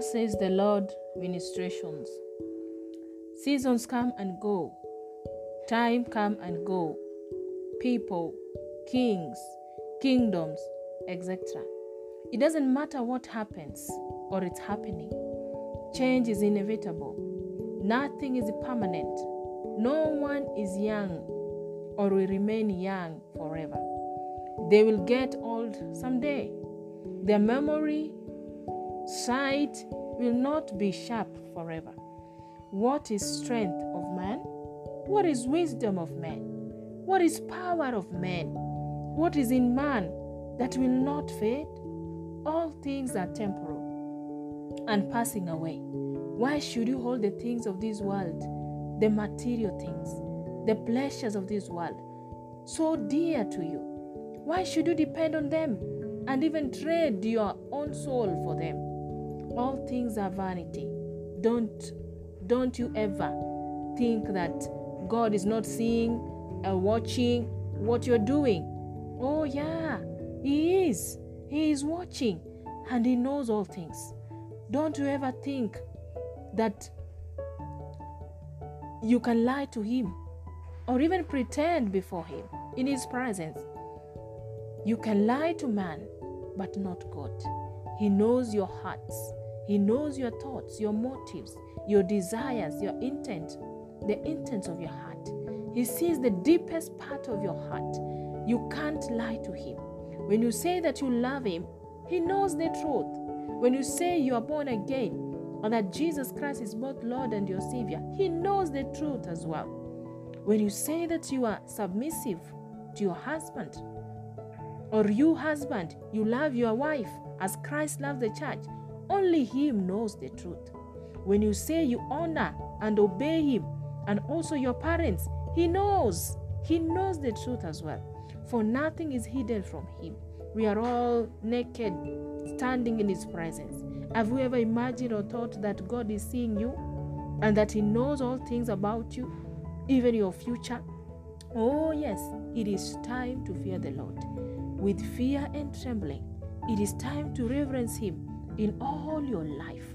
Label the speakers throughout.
Speaker 1: Says the Lord, ministrations. Seasons come and go, time come and go, people, kings, kingdoms, etc. It doesn't matter what happens or it's happening. Change is inevitable. Nothing is permanent. No one is young or will remain young forever. They will get old someday. Their memory, sight will not be sharp forever. What is strength of man? What is wisdom of man? What is power of man? What is in man that will not fade? All things are temporal and passing away. Why should you hold the things of this world, the material things, the pleasures of this world, so dear to you? Why should you depend on them and even trade your own soul for them? All things are vanity. Don't don't you ever think that God is not seeing or watching what you're doing. Oh yeah, he is. He is watching and he knows all things. Don't you ever think that you can lie to him or even pretend before him in his presence. You can lie to man, but not God. He knows your hearts, He knows your thoughts, your motives, your desires, your intent, the intents of your heart. He sees the deepest part of your heart. You can't lie to Him. When you say that you love Him, He knows the truth. When you say you are born again, and that Jesus Christ is both Lord and your Savior, He knows the truth as well. When you say that you are submissive to your husband, or you, husband, you love your wife as Christ loved the church, only Him knows the truth. When you say you honor and obey Him, and also your parents, He knows. He knows the truth as well. For nothing is hidden from Him. We are all naked, standing in His presence. Have you ever imagined or thought that God is seeing you and that He knows all things about you, even your future? Oh, yes, it is time to fear the Lord with fear and trembling. It is time to reverence Him in all your life.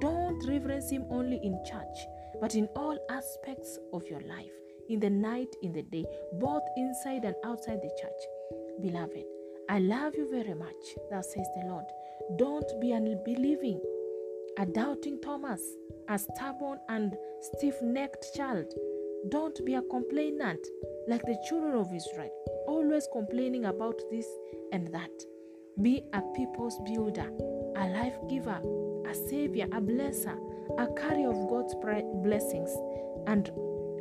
Speaker 1: Don't reverence Him only in church, but in all aspects of your life, in the night, in the day, both inside and outside the church. Beloved, I love you very much, thus says the Lord. Don't be unbelieving, a doubting Thomas, a stubborn and stiff necked child. Don't be a complainant like the children of Israel, always complaining about this and that. Be a people's builder, a life giver, a savior, a blesser, a carrier of God's blessings and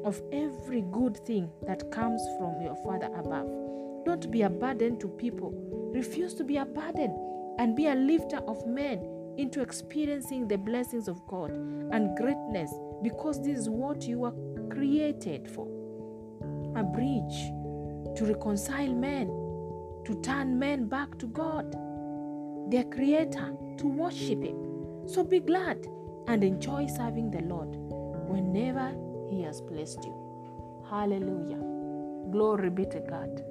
Speaker 1: of every good thing that comes from your Father above. Don't be a burden to people. Refuse to be a burden and be a lifter of men into experiencing the blessings of God and greatness because this is what you were created for a bridge to reconcile men, to turn men back to God, their Creator, to worship Him. So be glad and enjoy serving the Lord whenever He has blessed you. Hallelujah. Glory be to God.